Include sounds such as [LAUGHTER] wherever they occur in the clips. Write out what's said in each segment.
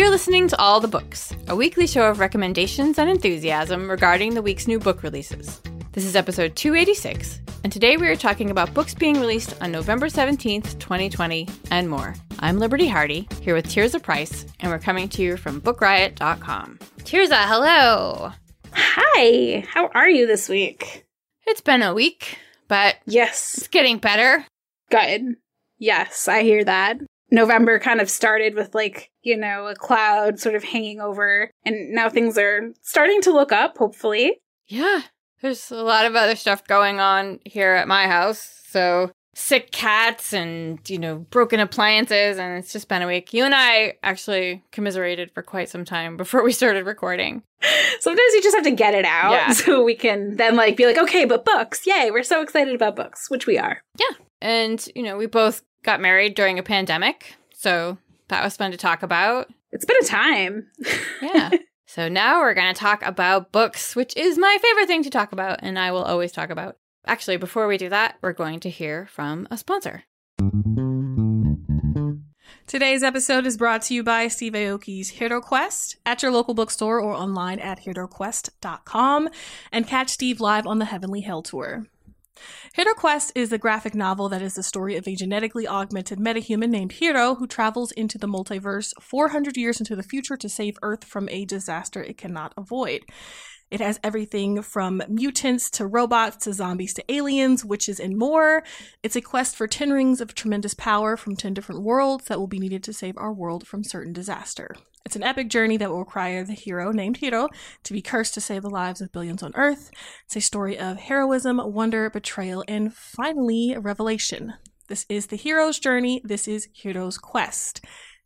You're listening to All the Books, a weekly show of recommendations and enthusiasm regarding the week's new book releases. This is episode 286, and today we are talking about books being released on November 17th, 2020, and more. I'm Liberty Hardy, here with Tirzah Price, and we're coming to you from BookRiot.com. Tirzah, uh, hello! Hi, how are you this week? It's been a week, but Yes, it's getting better. good. Yes, I hear that. November kind of started with like, you know, a cloud sort of hanging over, and now things are starting to look up, hopefully. Yeah, there's a lot of other stuff going on here at my house. So, sick cats and, you know, broken appliances, and it's just been a week. You and I actually commiserated for quite some time before we started recording. [LAUGHS] Sometimes you just have to get it out Yeah. so we can then like be like, okay, but books, yay, we're so excited about books, which we are. Yeah. And, you know, we both got married during a pandemic. So, that was fun to talk about. It's been a time. [LAUGHS] Yeah. so now we're going to talk about books, which is my favorite thing to talk about, and I will always talk about. Actually, before we do that, we're going to hear from a sponsor. Today's episode is brought to you by Steve Aoki's Hero Quest at your local bookstore or online at heroquest.com and catch Steve live on the Heavenly Hell Tour. Hero Quest is a graphic novel that is the story of a genetically augmented metahuman named Hero who travels into the multiverse 400 years into the future to save Earth from a disaster it cannot avoid. It has everything from mutants to robots to zombies to aliens, witches, and more. It's a quest for 10 rings of tremendous power from 10 different worlds that will be needed to save our world from certain disaster. It's an epic journey that will require the hero, named Hero, to be cursed to save the lives of billions on Earth. It's a story of heroism, wonder, betrayal, and finally, revelation. This is the hero's journey. This is Hero's quest.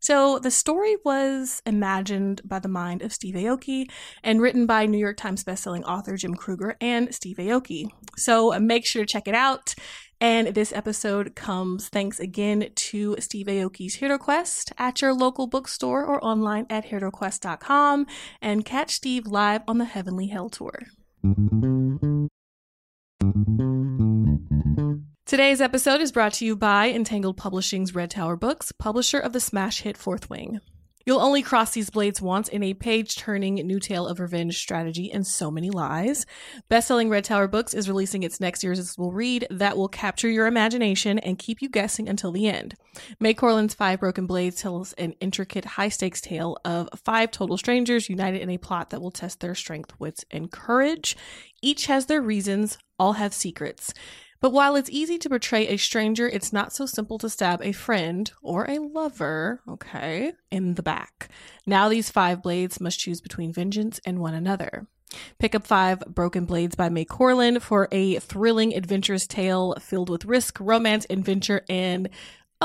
So, the story was imagined by the mind of Steve Aoki and written by New York Times bestselling author Jim Krueger and Steve Aoki. So, uh, make sure to check it out. And this episode comes thanks again to Steve Aoki's Hero Quest at your local bookstore or online at heroquest.com and catch Steve live on the Heavenly Hell Tour. Today's episode is brought to you by Entangled Publishing's Red Tower Books, publisher of the smash hit Fourth Wing. You'll only cross these blades once in a page turning new tale of revenge, strategy, and so many lies. Bestselling Red Tower Books is releasing its next irresistible read that will capture your imagination and keep you guessing until the end. Mai Corland's Five Broken Blades tells an intricate, high stakes tale of five total strangers united in a plot that will test their strength, wits, and courage. Each has their reasons, all have secrets. But while it's easy to portray a stranger, it's not so simple to stab a friend or a lover, okay, in the back. Now these five blades must choose between vengeance and one another. Pick up Five Broken Blades by Mai Corland for a thrilling, adventurous tale filled with risk, romance, adventure, and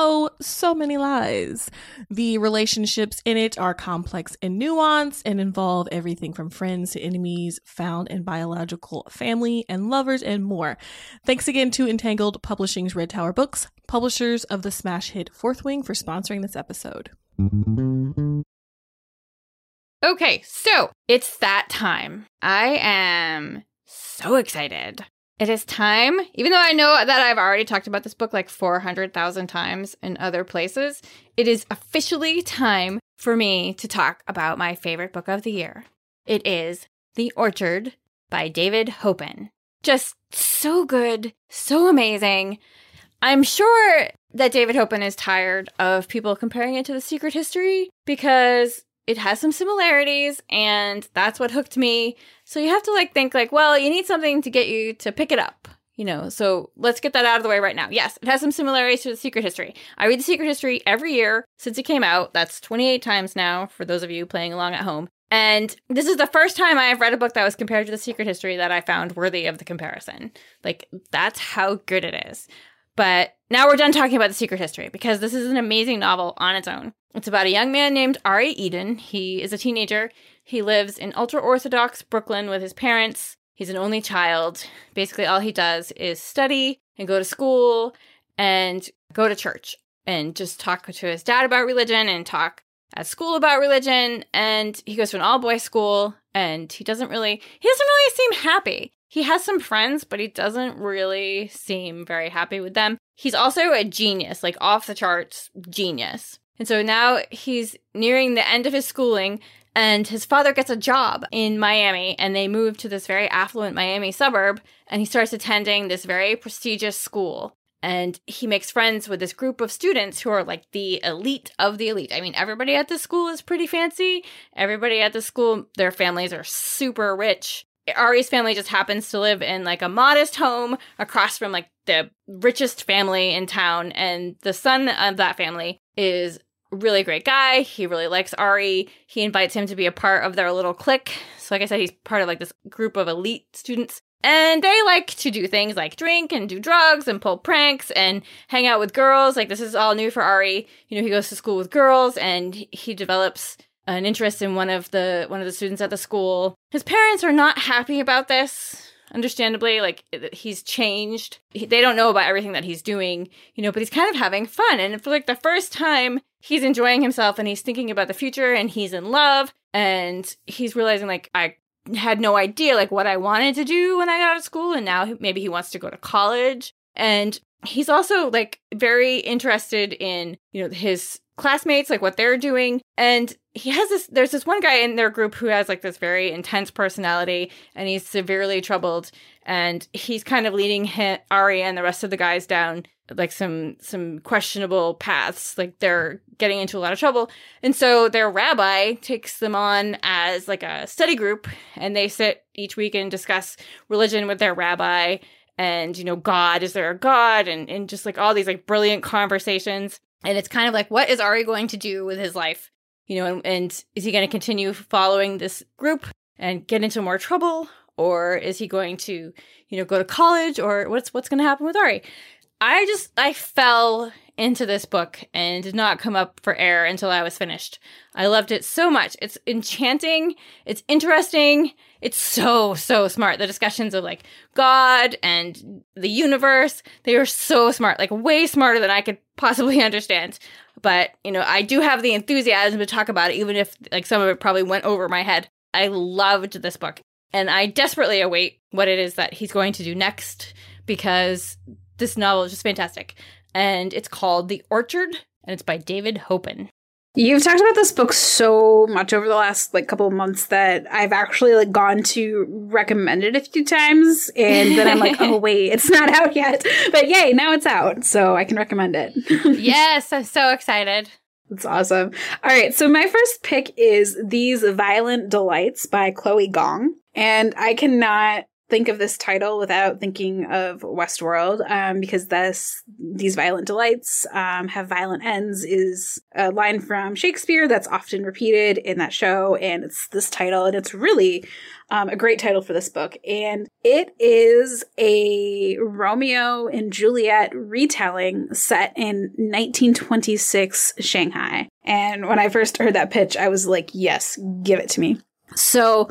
oh, so many lies. The relationships in it are complex and nuanced and involve everything from friends to enemies, found and biological family, and lovers, and more. Thanks again to Entangled Publishing's Red Tower Books, publishers of the smash hit Fourth Wing, for sponsoring this episode. Okay, so it's that time. I am so excited. It is time, even though I know that I've already talked about this book like 400,000 times in other places, it is officially time for me to talk about my favorite book of the year. It is The Orchard by David Hopen. Just so good, so amazing. I'm sure that David Hopen is tired of people comparing it to The Secret History because it has some similarities and that's what hooked me. So you have to like think like, well, you need something to get you to pick it up. You know, so let's get that out of the way right now. Yes, it has some similarities to The Secret History. I read The Secret History every year since it came out. That's 28 times now for those of you playing along at home. And this is the first time I have read a book that was compared to The Secret History that I found worthy of the comparison. Like, that's how good it is. But now we're done talking about The Secret History because this is an amazing novel on its own. It's about a young man named Ari Eden. He is a teenager. He lives in ultra Orthodox Brooklyn with his parents. He's an only child. Basically, all he does is study and go to school and go to church and just talk to his dad about religion and talk at school about religion. And he goes to an all boys school and he doesn't really, he doesn't really seem happy. He has some friends, but he doesn't really seem very happy with them. He's also a genius, like off the charts genius. And so now he's nearing the end of his schooling and his father gets a job in Miami and they move to this very affluent Miami suburb and he starts attending this very prestigious school and he makes friends with this group of students who are like the elite of the elite. I mean, everybody at the school is pretty fancy. Everybody at the school, their families are super rich. Ari's family just happens to live in like a modest home across from like the richest family in town. And the son of that family is really great guy. He really likes Ari. He invites him to be a part of their little clique. So, like I said, he's part of like this group of elite students. And they like to do things like drink and do drugs and pull pranks and hang out with girls. Like this is all new for Ari. You know, he goes to school with girls and he develops an interest in one of the one of the students at the school. His parents are not happy about this. Understandably, like he's changed. They don't know about everything that he's doing, you know, but he's kind of having fun. And for like the first time, he's enjoying himself and he's thinking about the future and he's in love and he's realizing like I had no idea like what I wanted to do when I got out of school and now maybe he wants to go to college and he's also like very interested in you know his classmates like what they're doing and he has this there's this one guy in their group who has like this very intense personality and he's severely troubled and he's kind of leading him, Ari and the rest of the guys down like some some questionable paths. Like they're getting into a lot of trouble. And so their rabbi takes them on as like a study group and they sit each week and discuss religion with their rabbi and you know god is there a god? And, and just like all these like brilliant conversations. And it's kind of like what is ari going to do with his life you know and, and is he going to continue following this group and get into more trouble or is he going to you know go to college or what's what's going to happen with ari I just I fell into this book and did not come up for air until I was finished. I loved it so much. It's enchanting, it's interesting, it's so so smart. The discussions of like God and the universe, they are so smart, like way smarter than I could possibly [LAUGHS] understand. But, you know, I do have the enthusiasm to talk about it even if like some of it probably went over my head. I loved this book and I desperately await what it is that he's going to do next because this novel is just fantastic. And it's called The Orchard, and it's by David Hopen. You've talked about this book so much over the last like couple of months that I've actually like gone to recommend it a few times and then I'm like, [LAUGHS] oh wait, it's not out yet. But yay, now it's out. So I can recommend it. [LAUGHS] yes, I'm so excited. That's awesome. All right, so my first pick is These Violent Delights by Chloe Gong. And I cannot think of this title without thinking of Westworld, um, because this these violent delights um, have violent ends is a line from Shakespeare that's often repeated in that show, and it's this title, and it's really um, a great title for this book, and it is a Romeo and Juliet retelling set in 1926 Shanghai. And when I first heard that pitch, I was like, "Yes, give it to me." So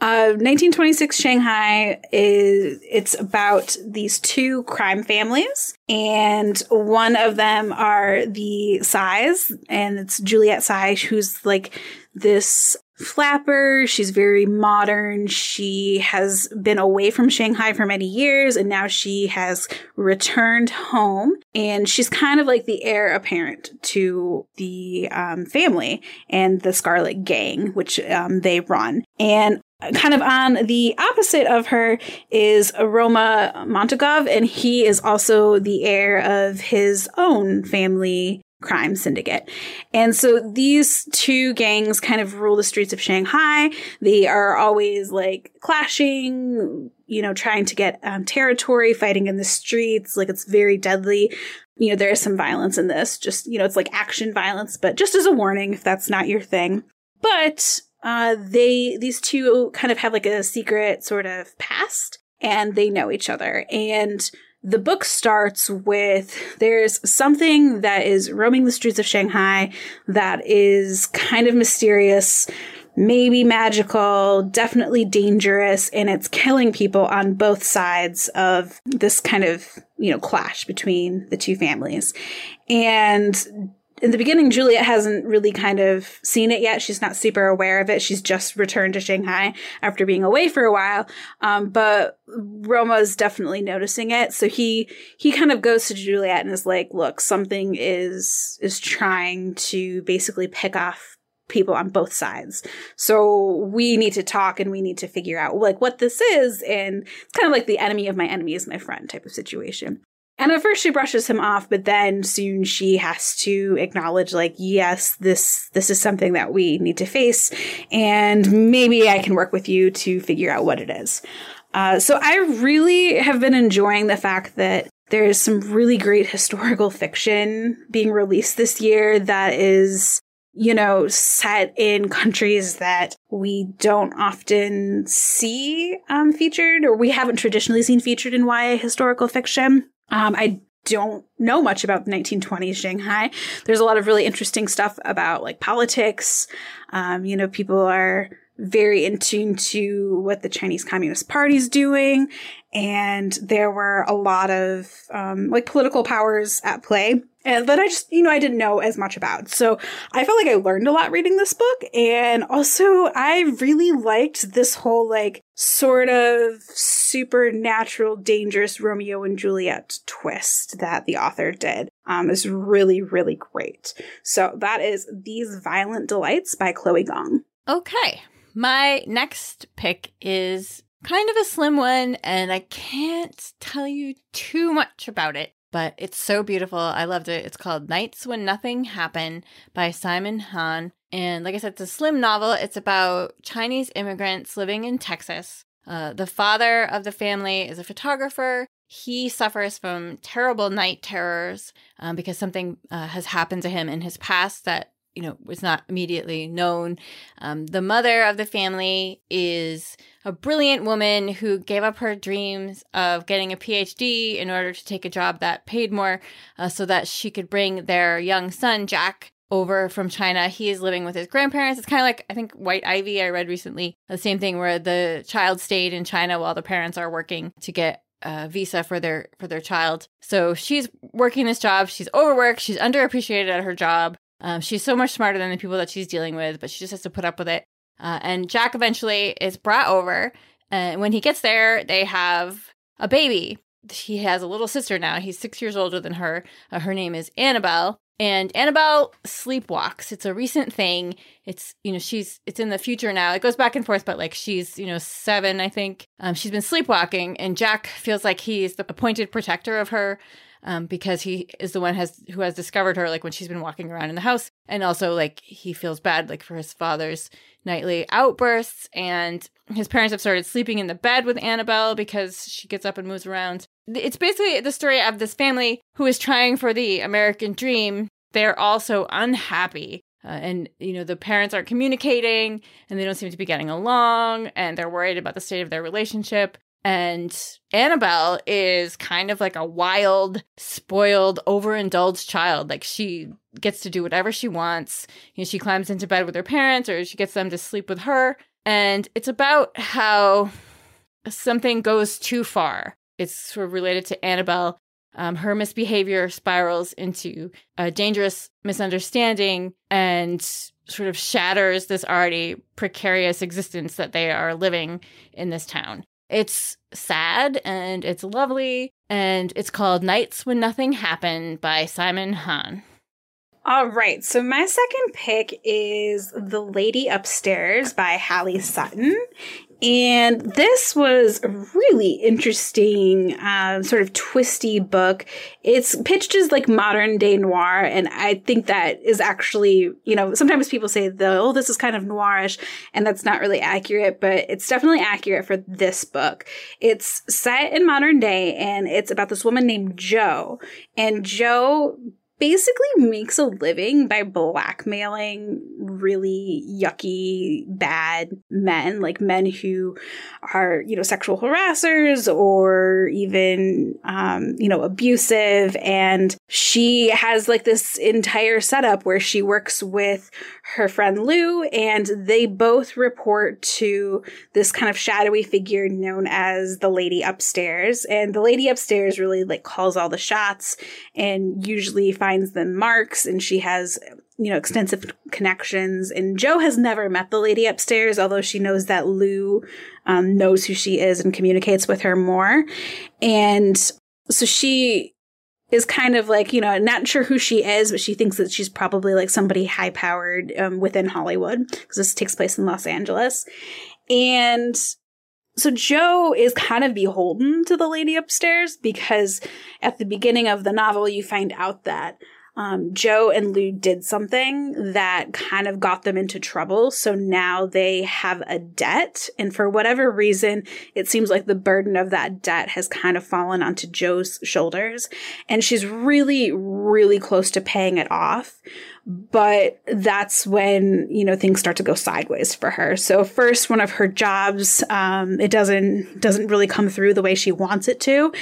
1926 uh, Shanghai is it's about these two crime families, and one of them are the Cais, and it's Juliette Cai, who's like this flapper. She's very modern. She has been away from Shanghai for many years and now she has returned home and she's kind of like the heir apparent to the um, family and the Scarlet Gang, which um, they run. And kind of on the opposite of her is Roma Montagov, and he is also the heir of his own family crime syndicate. And so these two gangs kind of rule the streets of Shanghai. They are always like clashing, you know, trying to get um, territory, fighting in the streets. Like it's very deadly. You know, there is some violence in this. Just, you know, it's like action violence, but just as a warning if that's not your thing. But uh, they these two kind of have like a secret sort of past, and they know each other. And the book starts with there's something that is roaming the streets of Shanghai that is kind of mysterious, maybe magical, definitely dangerous, and it's killing people on both sides of this kind of, you know, clash between the two families. And in the beginning, Juliet hasn't really kind of seen it yet. She's not super aware of it. She's just returned to Shanghai after being away for a while. Um, but Roma's definitely noticing it. So he, he kind of goes to Juliet and is like, look, something is, is trying to basically pick off people on both sides. So we need to talk and we need to figure out like what this is. And it's kind of like the enemy of my enemy is my friend type of situation. And at first she brushes him off, but then soon she has to acknowledge like, yes, this, this is something that we need to face. And maybe I can work with you to figure out what it is. Uh, so I really have been enjoying the fact that there's some really great historical fiction being released this year that is you know, set in countries that we don't often see um, featured or we haven't traditionally seen featured in YA historical fiction. Um, I don't know much about the 1920s Shanghai. There's a lot of really interesting stuff about like politics. Um, you know, people are very in tune to what the Chinese Communist Party is doing. And there were a lot of um, like political powers at play and that I just, you know, I didn't know as much about. So I felt like I learned a lot reading this book. And also, I really liked this whole, like, sort of supernatural, dangerous Romeo and Juliet twist that the author did. Um, is really, really great. So that is These Violent Delights by Chloe Gong. Okay. My next pick is kind of a slim one, and I can't tell you too much about it but it's so beautiful. I loved it. It's called Nights When Nothing Happened by Simon Han. And like I said, it's a slim novel. It's about Chinese immigrants living in Texas. Uh, the father of the family is a photographer. He suffers from terrible night terrors um, because something uh, has happened to him in his past that you know was not immediately known. Um, the mother of the family is a brilliant woman who gave up her dreams of getting a PhD in order to take a job that paid more, uh, so that she could bring their young son Jack over from China. He is living with his grandparents. It's kind of like I think White Ivy I read recently, the same thing where the child stayed in China while the parents are working to get a visa for their for their child. So she's working this job. She's overworked. She's underappreciated at her job. Um, she's so much smarter than the people that she's dealing with, but she just has to put up with it. Uh, and Jack eventually is brought over. And when he gets there, they have a baby. He has a little sister now. He's six years older than her. Uh, her name is Annabelle. And Annabelle sleepwalks. It's a recent thing. It's, you know, she's, it's in the future now. It goes back and forth, but like she's, you know, seven, I think. Um, she's been sleepwalking, and Jack feels like he's the appointed protector of her um, because he is the one has who has discovered her like when she's been walking around in the house, and also like he feels bad like for his father's nightly outbursts, and his parents have started sleeping in the bed with Annabelle because she gets up and moves around. It's basically the story of this family who is trying for the American dream. They're also unhappy uh, and you know the parents aren't communicating and they don't seem to be getting along and they're worried about the state of their relationship and Annabelle is kind of like a wild, spoiled, overindulged child. Like she gets to do whatever she wants. You know, she climbs into bed with her parents or she gets them to sleep with her. And it's about how something goes too far. It's sort of related to Annabelle. Um, her misbehavior spirals into a dangerous misunderstanding and sort of shatters this already precarious existence that they are living in this town. It's sad and it's lovely, and it's called Nights When Nothing Happened by Simon Han. All right, so my second pick is The Lady Upstairs by Halley Sutton. And this was a really interesting, uh, sort of twisty book. It's pitched as like modern day noir. And I think that is actually, you know, sometimes people say, the, oh, this is kind of noirish. And that's not really accurate, but it's definitely accurate for this book. It's set in modern day and it's about this woman named Jo. And Jo basically makes a living by blackmailing really yucky, bad men, like men who are, you know, sexual harassers or even, um, you know, abusive. And she has like this entire setup where she works with her friend Lou, and they both report to this kind of shadowy figure known as the lady upstairs. And the lady upstairs really like calls all the shots and usually finds them marks, and she has you know, extensive connections. And Jo has never met the lady upstairs, although she knows that Lou um, knows who she is and communicates with her more. And so she is kind of like, you know, not sure who she is, but she thinks that she's probably like somebody high powered um, within Hollywood because this takes place in Los Angeles. And so Jo is kind of beholden to the lady upstairs because at the beginning of the novel, you find out that um, Jo and Lou did something that kind of got them into trouble. So now they have a debt. And for whatever reason, it seems like the burden of that debt has kind of fallen onto Jo's shoulders. And she's really, really close to paying it off. But that's when, you know, things start to go sideways for her. So first, one of her jobs, um, it doesn't, doesn't really come through the way she wants it to.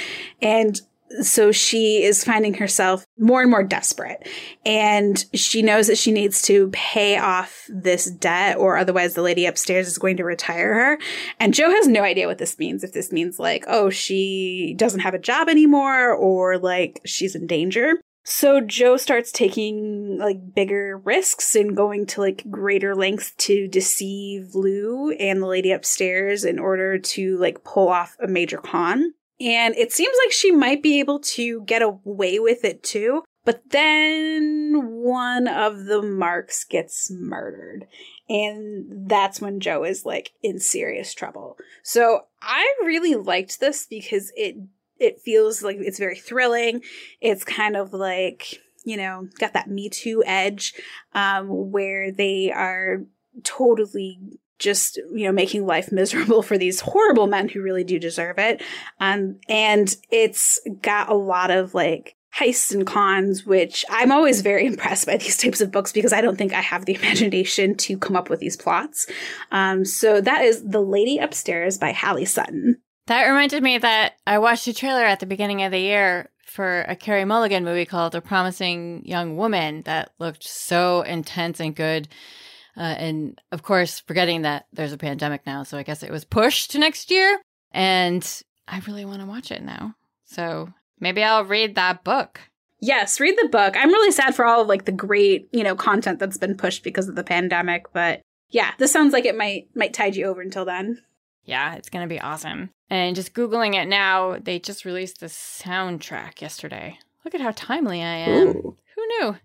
And so she is finding herself more and more desperate and she knows that she needs to pay off this debt or otherwise the lady upstairs is going to retire her and Jo has no idea what this means if this means like oh she doesn't have a job anymore or like she's in danger so Jo starts taking like bigger risks and going to like greater lengths to deceive Lou and the lady upstairs in order to like pull off a major con. And it seems like she might be able to get away with it too. But then one of the marks gets murdered. And that's when Jo is like in serious trouble. So I really liked this because it it feels like it's very thrilling. It's kind of like, you know, got that Me Too edge, um, where they are totally just you know making life [LAUGHS] miserable for these horrible men who really do deserve it. Um and it's got a lot of like heists and cons which i'm always very [LAUGHS] impressed by these types of books because i don't think i have the imagination to come up with these plots. Um so that is the lady upstairs by halley sutton. That reminded me that i watched a trailer at the beginning of the year for a Carey Mulligan movie called A Promising Young Woman that looked so intense and good. Uh, and of course, forgetting that there's a pandemic now. So I guess it was pushed to next year. And I really want to watch it now. So maybe I'll read that book. Yes, read the book. I'm really sad for all of like the great, you know, content that's been pushed because of the pandemic, but yeah, this sounds like it might might tide you over until then. Yeah, it's going to be awesome. And just googling it now, they just released the soundtrack yesterday. Look at how timely I am. Ooh. Who knew?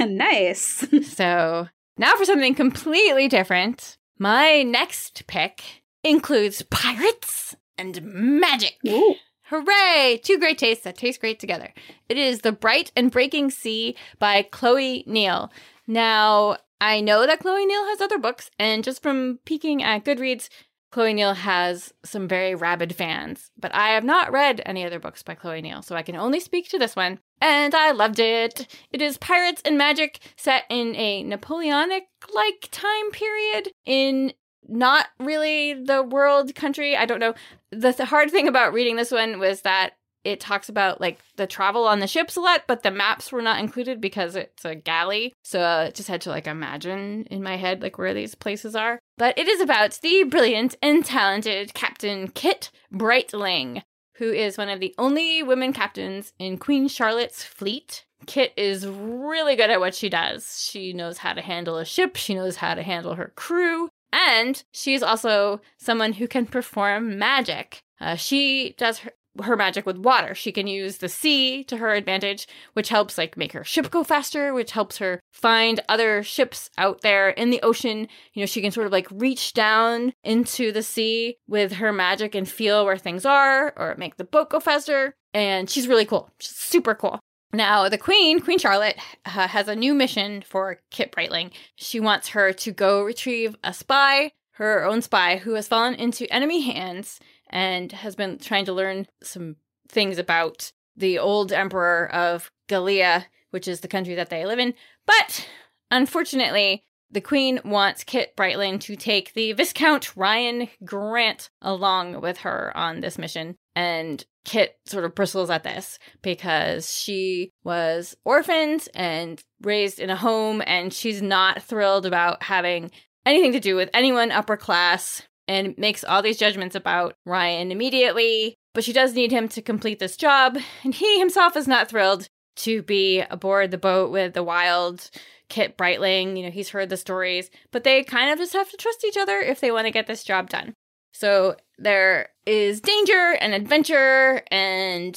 [LAUGHS] nice. so, now for something completely different. My next pick includes pirates and magic. Ooh. Hooray! Two great tastes that taste great together. It is The Bright and Breaking Sea by Chloe Neill. Now, I know that Chloe Neill has other books, and just from peeking at Goodreads, Chloe Neill has some very rabid fans, but I have not read any other books by Chloe Neill, so I can only speak to this one. And I loved it. It is pirates and magic set in a Napoleonic like time period in not really the world country. I don't know. The, the hard thing about reading this one was that it talks about like the travel on the ships a lot, but the maps were not included because it's a galley. So I just had to like imagine in my head like where these places are. But it is about the brilliant and talented Captain Kit Brightling, who is one of the only women captains in Queen Charlotte's fleet. Kit is really good at what she does. She knows how to handle a ship, she knows how to handle her crew, and she's also someone who can perform magic. Uh, she does her, her magic with water. She can use the sea to her advantage, which helps like make her ship go faster, which helps her find other ships out there in the ocean. You know, she can sort of like reach down into the sea with her magic and feel where things are or make the boat go faster. And she's really cool. She's super cool. Now, the Queen, Queen Charlotte, uh, has a new mission for Kit Brightling. She wants her to go retrieve a spy, her own spy, who has fallen into enemy hands and has been trying to learn some things about the old emperor of Gallia, which is the country that they live in. But unfortunately, the Queen wants Kit Brightling to take the Viscount Ryan Grant along with her on this mission. And Kit sort of bristles at this because she was orphaned and raised in a home, and she's not thrilled about having anything to do with anyone upper class and makes all these judgments about Ryan immediately. But she does need him to complete this job, and he himself is not thrilled to be aboard the boat with the wild Kit Brightling. You know, he's heard the stories, but they kind of just have to trust each other if they want to get this job done. So there is danger and adventure, and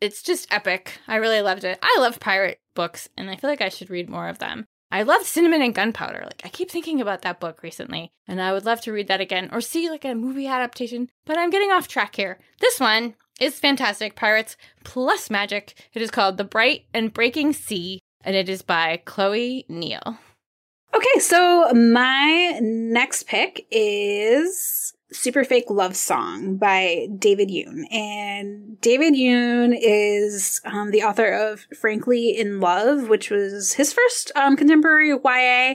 it's just epic. I really loved it. I love pirate books, and I feel like I should read more of them. I love Cinnamon and Gunpowder. Like I keep thinking about that book recently, and I would love to read that again or see like a movie adaptation. But I'm getting off track here. This one is fantastic. Pirates plus magic. It is called The Bright and Breaking Sea, and it is by Chloe Neill. Okay, so my next pick is Super Fake Love Song by David Yoon. And David Yoon is um, the author of Frankly in Love, which was his first um, contemporary YA.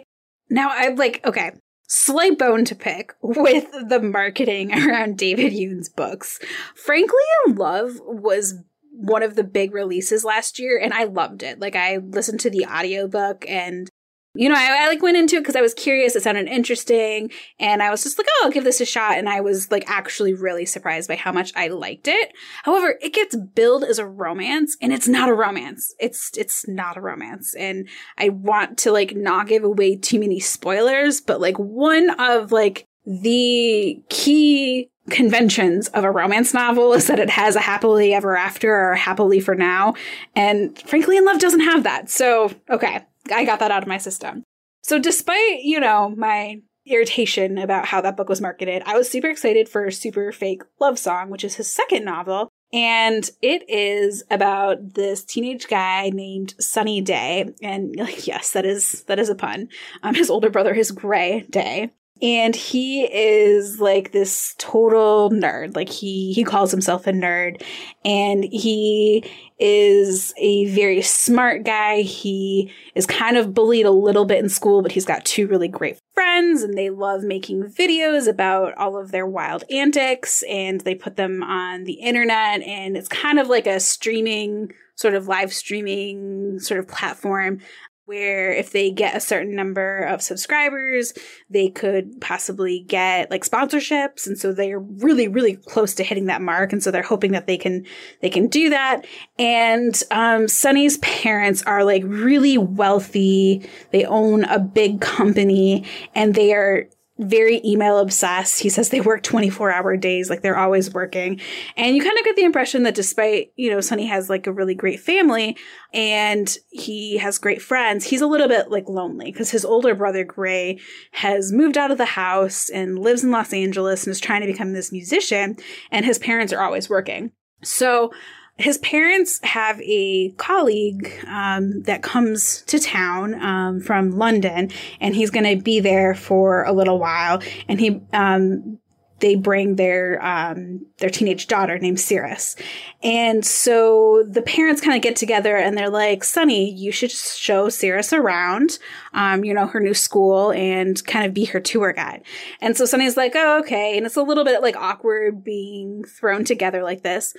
Now, I'm like, okay, slight bone to pick with the marketing [LAUGHS] around David Yoon's books. Frankly in Love was one of the big releases last year and I loved it. Like I listened to the audiobook and you know, I, I like went into it because I was curious. It sounded interesting, and I was just like, "Oh, I'll give this a shot." And I was like, actually, really surprised by how much I liked it. However, it gets billed as a romance, and it's not a romance. It's it's not a romance, and I want to like not give away too many spoilers, but like one of like the key conventions of a romance novel is that it has a happily ever after or happily for now. And frankly, in love doesn't have that. So, okay, I got that out of my system. So despite, you know, my irritation about how that book was marketed, I was super excited for Super Fake Love Song, which is his second novel. And it is about this teenage guy named Sunny Day. And like, yes, that is that is a pun. Um, his older brother is Gray Day and he is like this total nerd. Like he he calls himself a nerd. And he is a very smart guy. He is kind of bullied a little bit in school but he's got two really great friends and they love making videos about all of their wild antics and they put them on the internet and it's kind of like a streaming sort of live streaming sort of platform where if they get a certain number of subscribers, they could possibly get like sponsorships. And so they're really, really close to hitting that mark. And so they're hoping that they can, they can do that. And, um, Sunny's parents are like really wealthy. They own a big company and they are very email obsessed. He says they work 24 hour days, like they're always working. And you kind of get the impression that despite, you know, Sunny has like a really great family and he has great friends, he's a little bit like lonely because his older brother, Gray, has moved out of the house and lives in Los Angeles and is trying to become this musician. And his parents are always working. So, his parents have a colleague um, that comes to town um, from London, and he's going to be there for a little while. And he um, they bring their um, their teenage daughter named Cirrus, and so the parents kind of get together and they're like, "Sunny, you should show Cirrus around, um, you know, her new school, and kind of be her tour guide." And so Sunny's like, "Oh, okay," and it's a little bit like awkward being thrown together like this,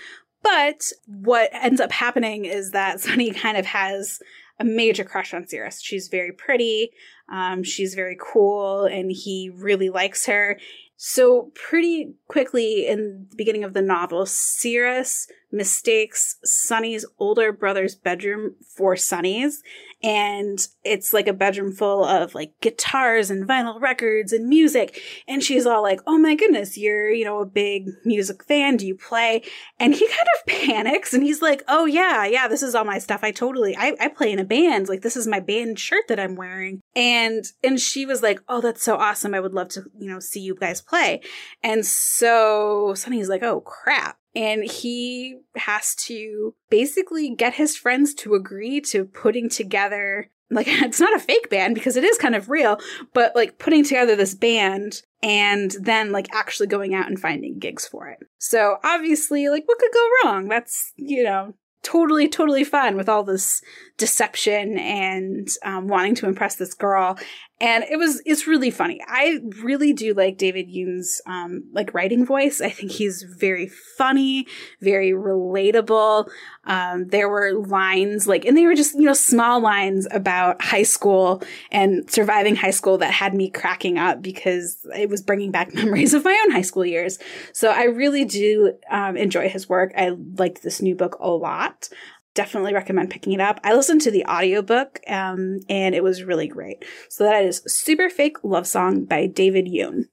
but what ends up happening is that [LAUGHS] Sunny kind of has a major crush on Cirrus. She's very pretty, um, she's very cool, and he really likes her. So, pretty quickly in the beginning of the novel, Cirrus mistakes Sunny's older brother's bedroom for Sunny's. And it's like a bedroom full of like guitars and vinyl records and music. And she's all like, Oh my goodness, you're, you know, a big music fan. Do you play? And he kind of [LAUGHS] panics and he's like, Oh yeah, yeah, this is all my stuff. I totally, I, I play in a band. Like this is my band shirt that I'm wearing. And, and she was like, Oh, that's so awesome. I would love to, you know, see you guys play. And so Sunny's like, Oh crap and he has to basically get his friends to agree to putting together like [LAUGHS] it's not a fake band because it is kind of real but like putting together this band and then like actually going out and finding gigs for it so obviously like what could go wrong that's you know totally, totally fun with all this deception and um, wanting to impress this girl. And it was, it's really funny. I really do like David Yoon's, um, like writing voice. I think he's very funny, very relatable. Um, there were lines like, and they were just, you know, small lines about high school and surviving high school that had me cracking up because it was bringing back [LAUGHS] memories of my own high school years. So I really do, um, enjoy his work. I liked this new book a lot definitely recommend picking it up. I listened to the audiobook um, and it was really great. So that is Super Fake Love Song by David Yoon.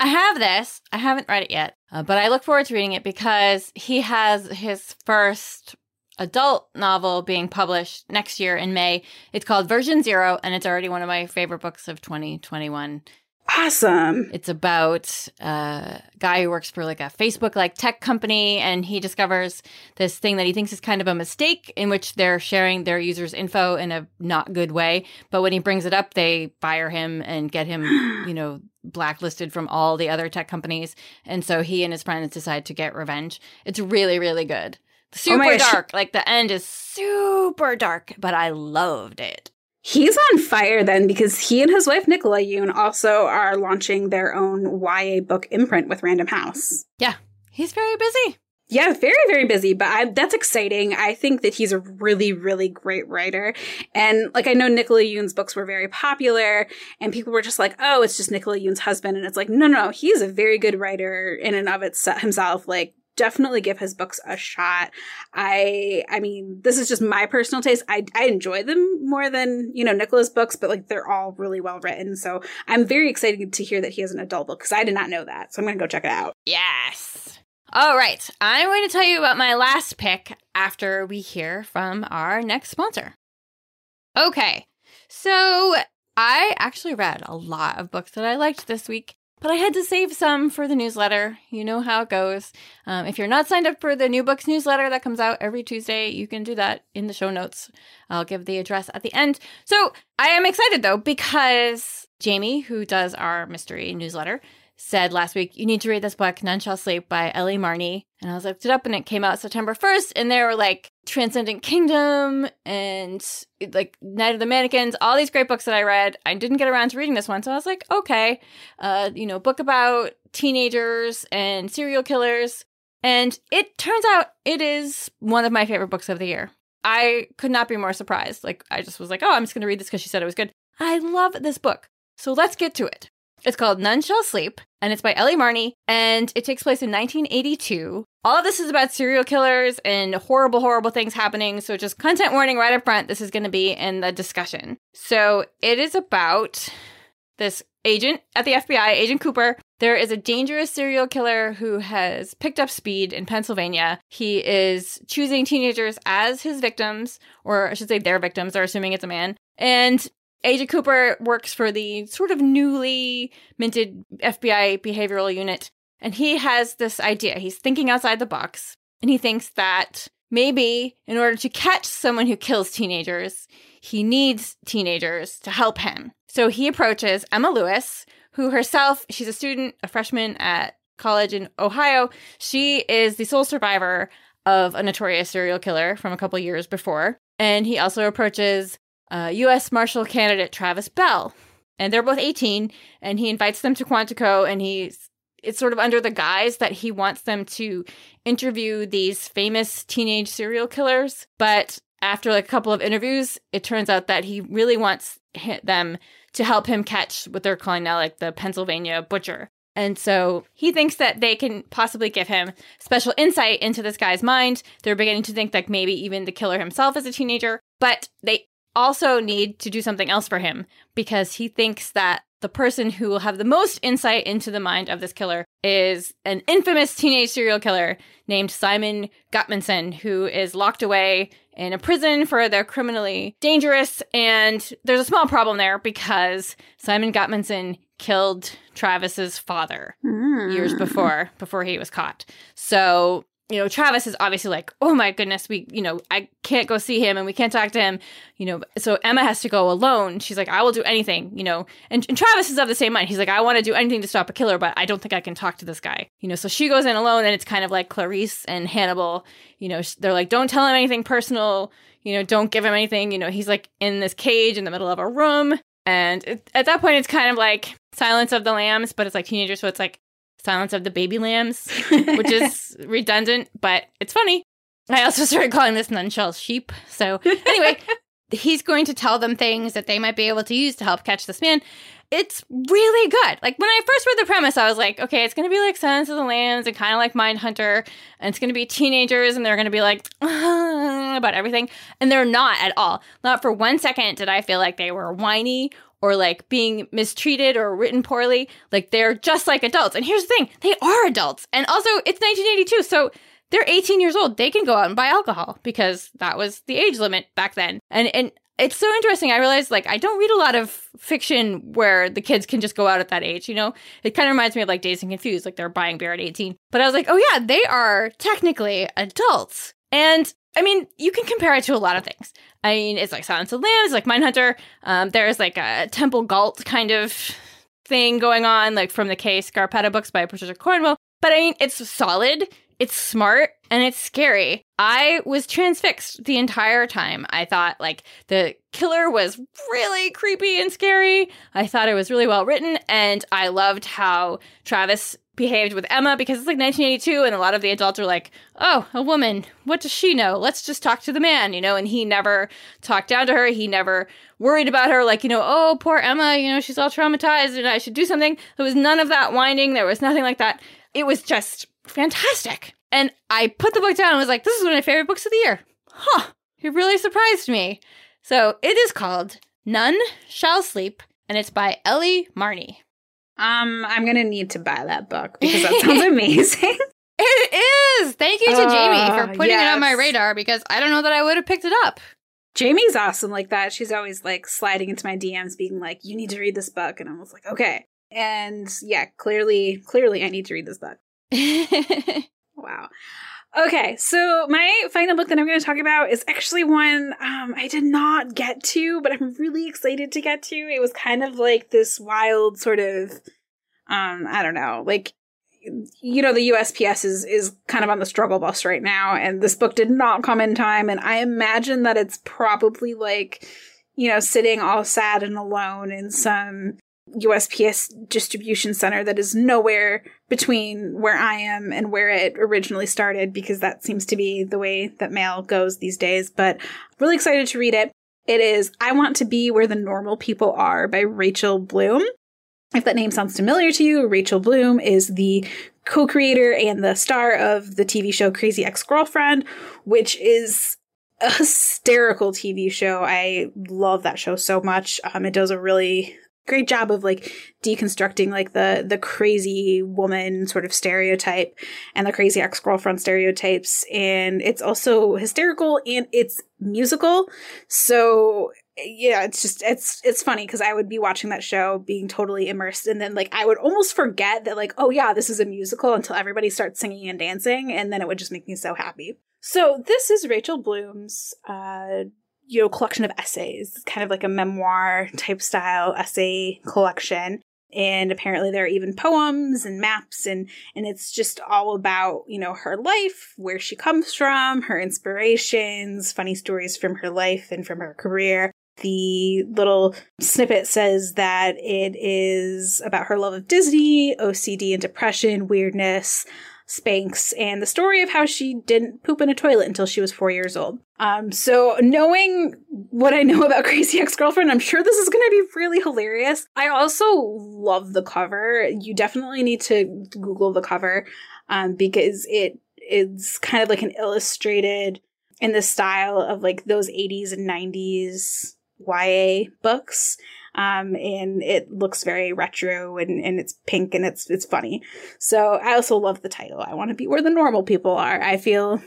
I have this. I haven't read it yet, uh, but I look forward to reading it because he has his first adult novel being published next year in May. It's called Version Zero, and it's already one of my favorite books of 2021. Awesome. It's about a guy who works for like a Facebook like tech company and he discovers this thing that he thinks is kind of a mistake in which they're sharing their users info in a not good way, but when he brings it up they fire him and get him, [GASPS] you know, blacklisted from all the other tech companies. And so he and his friends decide to get revenge. It's really really good. Oh super Oh dark. Like the end is super dark, but I loved it. He's on fire then because he and his wife Nicola Yoon also are launching their own YA book imprint with Random House. Yeah. He's very busy. Yeah, very, very busy, but I, that's exciting. I think that he's a really, really great writer. And like, I know Nicola Yoon's books were very popular and people were just like, oh, it's just Nicola Yoon's husband. And it's like, no, no, he's a very good writer in and of itself himself. Like, definitely give his books a shot. I, I mean, this is just my personal taste. I, I enjoy them more than, you know, Nicola's books, but like, they're all really well written. So I'm very excited to hear that he has an adult book because I did not know that. So I'm going to go check it out. Yes. All right. I'm going to tell you about my last pick after we hear from our next sponsor. Okay. So I actually read a lot of books that I liked this week, but I had to save some for the newsletter. You know how it goes. Um, if you're not signed up for the new books newsletter that comes out every Tuesday, you can do that in the show notes. I'll give the address at the end. So I am excited though, because Jamie, who does our mystery newsletter, said last week, you need to read this book, None Shall Sleep by Ellie Marney. And I was looked it up and it came out September 1st. And there were like Transcendent Kingdom and like Night of the Mannequins, all these great books that I read. I didn't get around to reading this one. So I was like, okay, uh, you know, book about teenagers and serial killers. And it turns out it is one of my favorite books of the year. I could not be more surprised. Like, I just was like, oh, I'm just going to read this because she said it was good. I love this book. So let's get to it. It's called None Shall Sleep, and it's by Ellie Marney, and it takes place in 1982. All of this is about serial killers and horrible, horrible things happening. So, just content warning right up front this is going to be in the discussion. So, it is about this agent at the FBI, Agent Cooper. There is a dangerous serial killer who has picked up speed in Pennsylvania. He is choosing teenagers as his victims, or I should say their victims, they're assuming it's a man. And Agent Cooper works for the sort of newly minted FBI behavioral unit, and he has this idea. He's thinking outside the box, and he thinks that maybe in order to catch someone who kills teenagers, he needs teenagers to help him. So he approaches Emma Lewis, who herself, she's a student, a freshman at college in Ohio. She is the sole survivor of a notorious serial killer from a couple years before. And he also approaches uh, U.S. Marshal candidate Travis Bell, and they're both 18. And he invites them to Quantico, and he's it's sort of under the guise that he wants them to interview these famous teenage serial killers. But after like a couple of interviews, it turns out that he really wants them to help him catch what they're calling now like the Pennsylvania butcher. And so he thinks that they can possibly give him special insight into this guy's mind. They're beginning to think that maybe even the killer himself is a teenager, but they also need to do something else for him because he thinks that the person who will have the most insight into the mind of this killer is an infamous teenage serial killer named Simon Gottmanson, who is locked away in a prison for the criminally dangerous. And there's a small problem there because Simon Gottmanson killed Travis's father hmm. years before before he was caught. So you know, Travis is obviously like, oh my goodness, we, you know, I can't go see him and we can't talk to him, you know. So Emma has to go alone. She's like, I will do anything, you know. And, and Travis is of the same mind. He's like, I want to do anything to stop a killer, but I don't think I can talk to this guy, you know. So she goes in alone, and it's kind of like Clarice and Hannibal, you know, they're like, don't tell him anything personal, you know, don't give him anything, you know. He's like in this cage in the middle of a room. And it, at that point, it's kind of like Silence of the Lambs, but it's like teenagers. So it's like Silence of the Baby Lambs, [LAUGHS] which is redundant, but it's funny. I also [LAUGHS] started calling this Nunshell Sheep. So anyway, [LAUGHS] he's going to tell them things that they might be able to use to help catch this man. It's really good. Like when I first read the premise, I was like, okay, it's going to be like Silence of the Lambs and kind of like Mindhunter, and it's going to be teenagers and they're going to be like about everything, and they're not at all. Not for one second did I feel like they were whiny or like being mistreated or written poorly. Like they're just like adults. And here's the thing they are adults. And also, it's 1982. So they're 18 years old. They can go out and buy alcohol because that was the age limit back then. And, and, it's so interesting. I realized like I don't read a lot of fiction where the kids can just go out at that age, you know? It kind of reminds me of like Dazed and Confused, like they're buying beer at 18. But I was like, oh yeah, they are technically adults. And I mean, you can compare it to a lot of things. I mean, it's like Silence of the Lambs, like Mindhunter. Um, there's like a Temple Gault kind of thing going on, like from the Kay Scarpetta books by Patricia Cornwell. But I mean, it's solid, it's smart, and it's scary. I was transfixed the entire time. I thought like the killer was really creepy and scary. I thought it was really well written, and I loved how Travis behaved with Emma because it's like 1982 and a lot of the adults are like, "Oh, a woman. What does she know? Let's just talk to the man," you know, and he never talked down to her. He never worried about her like, you know, "Oh, poor Emma, you know, she's all traumatized and I should do something." There was none of that whining. There was nothing like that. It was just fantastic. And I put the book down and was like, "This is one of my favorite books of the year." Huh. It really surprised me. So, it is called None Shall Sleep and it's by Ellie Marney. Um, I'm gonna need to buy that book because that sounds [LAUGHS] amazing. It is. Thank you to uh, Jamie for putting yes. it on my radar because I don't know that I would have picked it up. Jamie's awesome like that. She's always like sliding into my DMs being like, "You need to read this book." And I was like, "Okay." And yeah, clearly clearly I need to read this book. [LAUGHS] wow. Okay, so my final book that I'm going to talk about is actually one um, I did not get to, but I'm really excited to get to. It was kind of like this wild sort of, um, I don't know, like you know the USPS is is kind of on the struggle bus right now, and this book did not come in time, and I imagine that it's probably like you know sitting all sad and alone in some USPS distribution center that is nowhere between where I am and where it originally started because that seems to be the way that mail goes these days. But really excited to read it. It is I Want to Be Where the Normal People Are by Rachel Bloom. If that name sounds familiar to you, Rachel Bloom is the co creator and the star of the TV show Crazy Ex Girlfriend, which is a hysterical TV show. I love that show so much. Um, it does a really great job of like deconstructing like the the crazy woman sort of stereotype and the crazy ex-girlfriend stereotypes. And it's also hysterical and it's musical. So yeah it's just it's it's funny because i would be watching that show being totally immersed and then like i would almost forget that like oh yeah this is a musical until everybody starts singing and dancing and then it would just make me so happy. So this is rachel bloom's uh you know, collection of essays, kind of like a memoir type style essay collection. And apparently there are even poems and maps and and it's just all about, you know, her life, where she comes from, her inspirations, funny stories from her life and from her career. The little snippet says that it is about her love of Disney, OCD and depression, weirdness, Spanx and the story of how she didn't poop in a toilet until she was four years old. Um, so knowing what I know [LAUGHS] about Crazy Ex-Girlfriend, I'm sure this is going to be really hilarious. I also love the cover. You definitely need to Google the cover um, because it is kind of like an illustrated in the style of like those 80s and 90s YA books um, and it looks very retro and, and it's pink and it's it's funny. So I also love the title. I want to be where the normal people are. I feel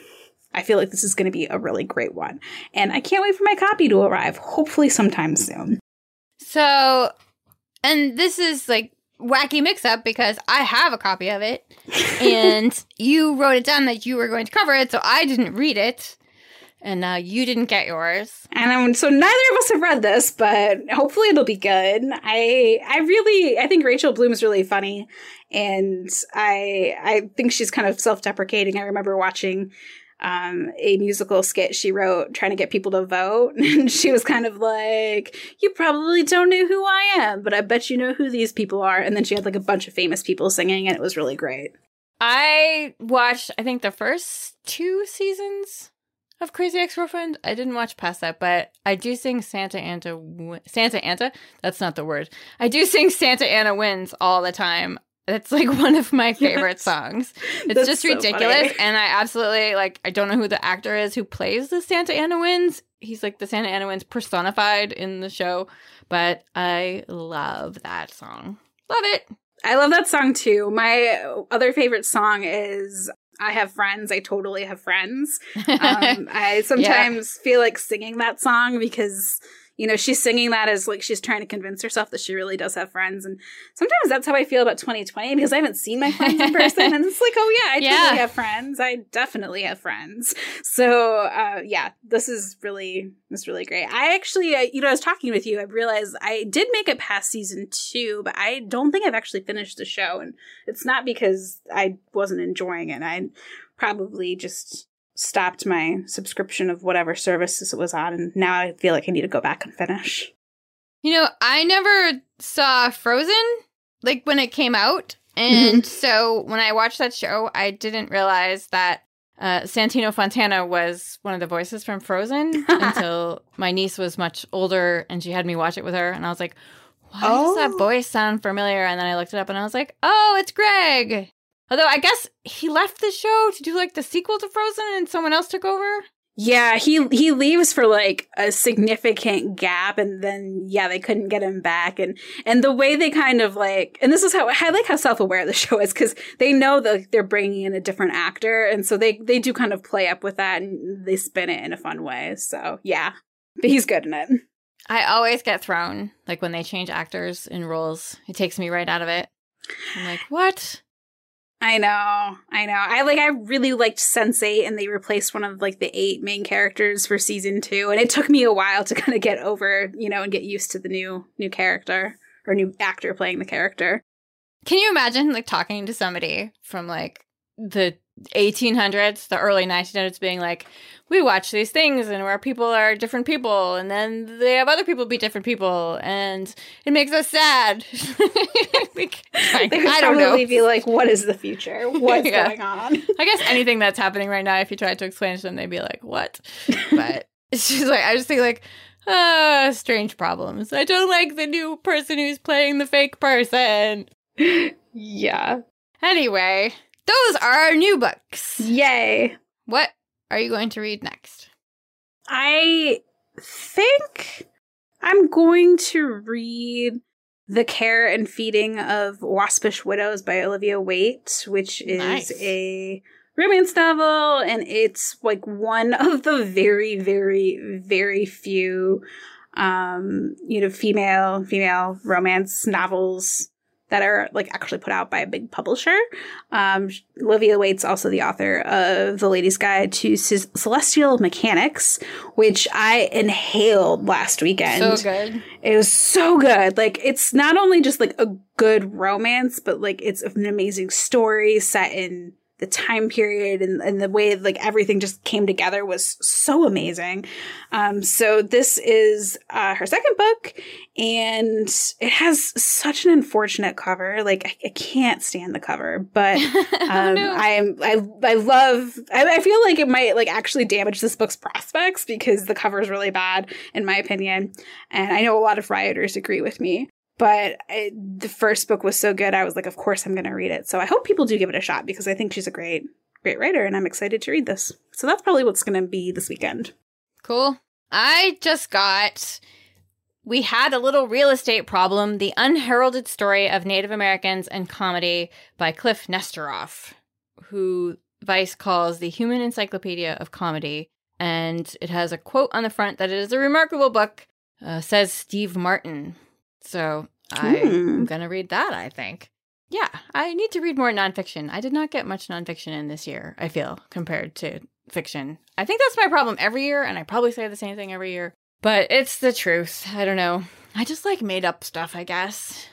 I feel like this is going to be a really great one, and I can't wait for my copy to arrive. Hopefully, sometime soon. So, and this is like wacky mix up because I have a copy of it [LAUGHS] and you wrote it down that you were going to cover it, so I didn't read it. And uh, you didn't get yours. And um, so neither of us have read this, but hopefully it'll be good. I I really I think Rachel Bloom's really funny, and I I think she's kind of self deprecating. I remember watching um, a musical skit she wrote trying to get people to vote. [LAUGHS] And she was kind of like, You probably don't know who I am, but I bet you know who these people are. And then she had like a bunch of famous people singing, and it was really great. I watched, I think, the first two seasons of Crazy Ex Girlfriend. I didn't watch past that, but I do sing Santa Anta. Santa Anta? That's not the word. I do sing Santa Ana Winds all the time. That's like [LAUGHS] one of my favorite yes. songs. [LAUGHS] It's That's just so ridiculous. Funny. And I absolutely like, I don't know who the actor is who plays the Santa Ana Winds. He's like the Santa Ana Winds personified in the show, but I love that song. Love it. I love that song too. My other favorite song is I have friends. I totally have friends. [LAUGHS] Um, I sometimes yeah. feel like singing that song because you know, she's singing that as like she's trying to convince herself that she really does have friends. And sometimes that's how I feel about 2020 because I haven't seen my friends in person. and it's like, oh, yeah, I yeah. totally have friends. I definitely have friends. So, uh, yeah, this is really, this is really great. I actually, uh, you know, I was talking with you, I realized I did make it past season two, but I don't think I've actually finished the show. And it's not because I wasn't enjoying it. I probably just stopped my subscription of whatever services it was on, and now I feel like I need to go back and finish. You know, I never saw Frozen like when it came out, and mm-hmm. so when I watched that show, I didn't realize that uh, Santino Fontana was one of the voices from Frozen [LAUGHS] until my niece was much older and she had me watch it with her, and I was like. Why oh. does that oh. voice sound familiar? And then I looked it up and I was like, oh, it's Greg. Although I guess he left the show to do like the sequel to Frozen and someone else took over. Yeah, he he leaves for like a significant gap and then yeah, they couldn't get him back and and the way they kind of like and this is how I like how self-aware the [LAUGHS] show is cuz they know that they're bringing in a different actor and so they they do kind of play up with that and they spin it in a fun way. So, yeah. But he's good in it. I always get thrown like when they change actors in roles. It takes me right out of it. I'm like, "What?" I know, I know. I like. I really liked Sense8, and they replaced one of like the eight main characters for season two, and it took me a while to [LAUGHS] kind of get over, you know, and get used to the new new character or new actor playing the character. Can you imagine like talking to somebody from like the 1800s, the early 1900s, being like, we watch these things and where people are different people, and then they have other people be different people, and it makes us sad. [LAUGHS] like, I, I don't know. be like, what is the future? [LAUGHS] What's yeah. going on? I guess anything that's happening right now, if you tried to explain it to them, they'd be like, what? But [LAUGHS] it's just like, I just think like, ah, strange problems. I don't like the new person who's playing the fake person. Yeah. Anyway, those are our new books. Yay. What are you going to read next? I think I'm going to read The Care and Feeding of Waspish Widows by Olivia Waite, which is nice. a romance novel and it's like one [LAUGHS] of the very very very few um you know female female romance novels that are like actually put out by a big publisher. Um, Olivia Waite's also the author of The Lady's Guide to C- Celestial Mechanics, which I inhaled last weekend. So good. It was so good. Like it's not only just like a good romance, but like it's an amazing story set in the time period and, and the way like everything just came together was so amazing. Um, so this is uh, her second book, and it has such an unfortunate cover. Like I, I can't stand the cover, but [LAUGHS] oh, um, no. I'm I I love. I, I feel like it might like actually damage this book's prospects because the cover is really bad in my opinion, and I know a lot of rioters agree with me but I, the first book was so good i was like of course i'm going to read it. So i hope people do give it a shot because i think she's a great great writer and i'm excited to read this. So that's probably what's going to be this weekend. Cool. I just got we had a little real estate problem the unheralded story of native americans and comedy by cliff nesteroff who vice calls the human encyclopedia of comedy. And it has a quote on the front that it is a remarkable book uh, says steve martin so I'm Hmm. going to read that, I think. Yeah, I need to read more nonfiction. I did not get much nonfiction in this year, I feel, compared to fiction. I think that's my problem every year, and I probably say the same thing every year, but it's the truth. I don't know. I just like made up stuff, I guess.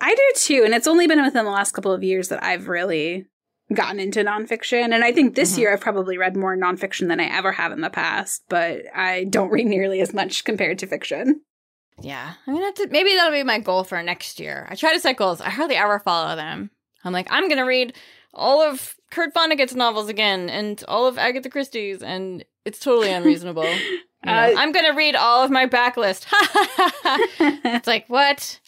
I do too, and it's only been within the last couple of years that I've really gotten into nonfiction. And I think this Mhm. year I've probably read more nonfiction than I ever have in the past, but I don't read nearly as much compared to fiction. Yeah, I'm gonna have to. Maybe that'll be my goal for next year. I try to set goals. I hardly ever follow them. I'm like, I'm gonna read all of Kurt Vonnegut's novels again, and all of Agatha Christie's, and it's totally [LAUGHS] unreasonable. You know, Uh, I'm gonna read all of my backlist. [LAUGHS] it's like what?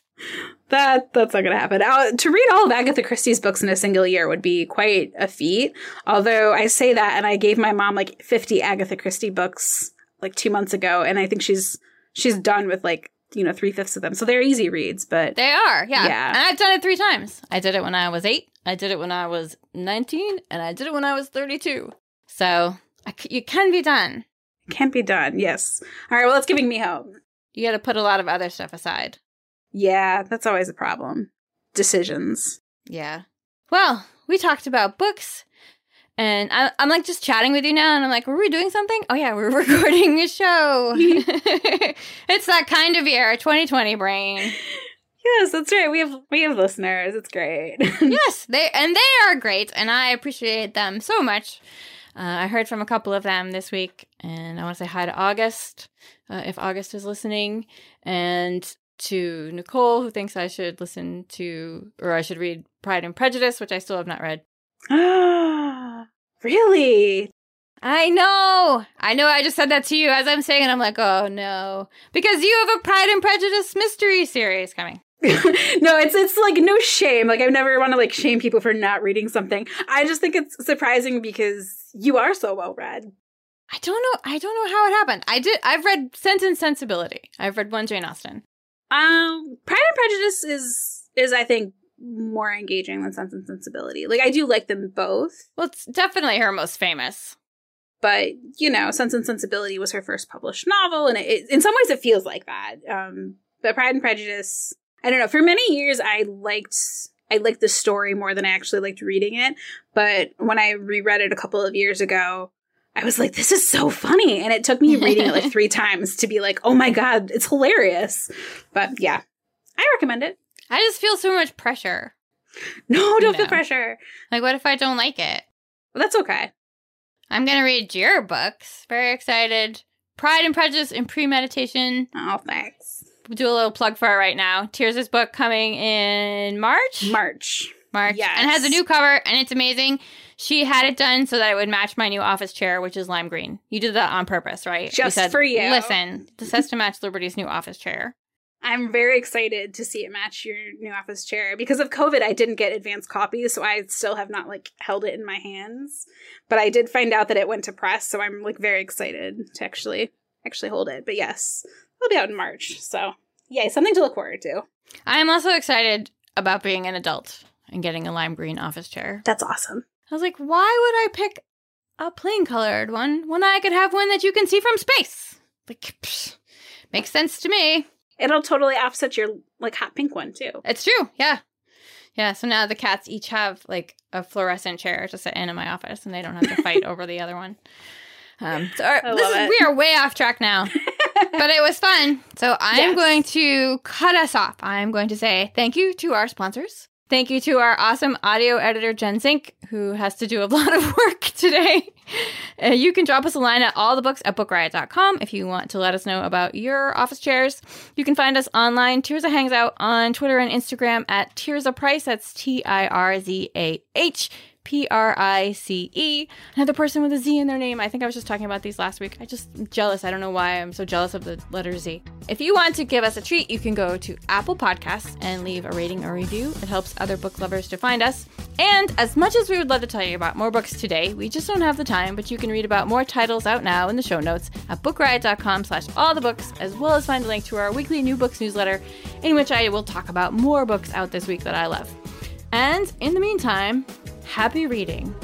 That that's not going to happen. Uh, to read all of Agatha Christie's books in a single year would be quite a feat. Although I say that, and I gave my mom like fifty Agatha Christie books like two months ago, and I think she's she's done with like you know three fifths of them. So they're easy reads, but They are, yeah. Yeah. And I've done it three times. I did it when I was eight. I did it when I was 19, and I did it when I was 32. So I c- you can be done. It can't be done. Yes. All right. Well, that's giving me hope. You got to put a lot of other stuff aside. Yeah, that's always a problem. Decisions. Yeah. Well, we talked about books, and I, I'm like just chatting with you now, and I'm like, were we doing something? Oh, yeah, we're [LAUGHS] recording a show. [LAUGHS] it's that kind of year, 2020 brain. Yes, that's right. We have we have listeners. It's great. [LAUGHS] yes, they and they are great, and I appreciate them so much. Uh, I heard from a couple of them this week, and I want to say hi to August, uh, if August is listening, and to Nicole, who thinks I should listen to or I should read Pride and Prejudice, which I still have not read. [GASPS] really? I know. I know. I just said that to you as I'm saying it. I'm like, oh no, because you have a Pride and Prejudice mystery series coming. [LAUGHS] no, it's it's like no shame. Like I never want to like shame people for not reading something. I just think it's surprising because you are so well read. I don't know. I don't know how it happened. I did. I've read Sense and Sensibility. I've read one Jane Austen. Um, Pride and Prejudice is is I think more engaging than Sense and Sensibility. Like I do like them both, Well, it's definitely her most famous. but you know, Sense and Sensibility was her first published novel, and it, it, in some ways it feels like that. Um, but Pride and Prejudice, I don't know. For many years, I liked I liked the story more than I actually liked reading it. But when I reread it a couple of years ago, I was like, "This is so funny," and it took me reading it like [LAUGHS] three times to be like, "Oh my god, it's hilarious." But yeah, I recommend it. I just feel so much pressure. No, don't feel pressure. Like, what if I don't like it? Well, that's okay. I'm gonna read your books. Very excited. Pride and Prejudice and Premeditation. Oh, thanks. We'll do a little plug for it right now. Tirzah's is book coming in March. March. March. Yes. And it has a new cover, and it's amazing. She had it done so that it would match my new office chair, which is lime green. You did that on purpose, right? Just for you. Listen, this has to match Liberty's new office chair. I'm very excited to see it match your new office chair. Because of COVID, I didn't get advance copies, so I still have not like held it in my hands. But I did find out that it went to press, so I'm like very excited to actually actually hold it. But yes, it'll be out in March. So yay, something to look forward to. I am also excited about being an adult and getting a lime green office chair. That's awesome. I was like, why would I pick a plain colored one when I could have one that you can see from space? Like, psh, makes sense to me. It'll totally offset your like hot pink one too. It's true. Yeah. Yeah. So now the cats each have like a fluorescent chair to sit in in my office and they don't have to fight [LAUGHS] over the other one. Um, so our- is, we are way off track now, [LAUGHS] but it was fun. So I'm Yes. going to cut us off. I'm going to say thank you to our sponsors. Thank you to our awesome audio editor, Jen Zink, who has to do a lot of [LAUGHS] work today. Uh, you can drop us a line at all the books at bookriot.com if you want to let us know about your office chairs. You can find us online, Tirzah Hangs Out, on Twitter and Instagram at Tirzah Price. That's T I R Z A H P R I C E. Another person with a Z in their name. I think I was just talking about these last week. I just am jealous. I don't know why I'm so jealous of the letter Z. If you want to give us a treat, you can go to Apple Podcasts and leave a rating or review. It helps other book lovers to find us. And as much as we would love to tell you about more books today, we just don't have the time, but you can read about more titles out now in the show notes at bookriot.com slash all the books, as well as find a link to our weekly new books newsletter, in which I will talk about more books out this week that I love. And in the meantime, happy reading.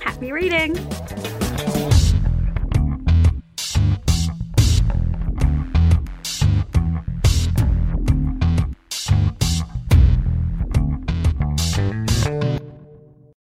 Happy reading.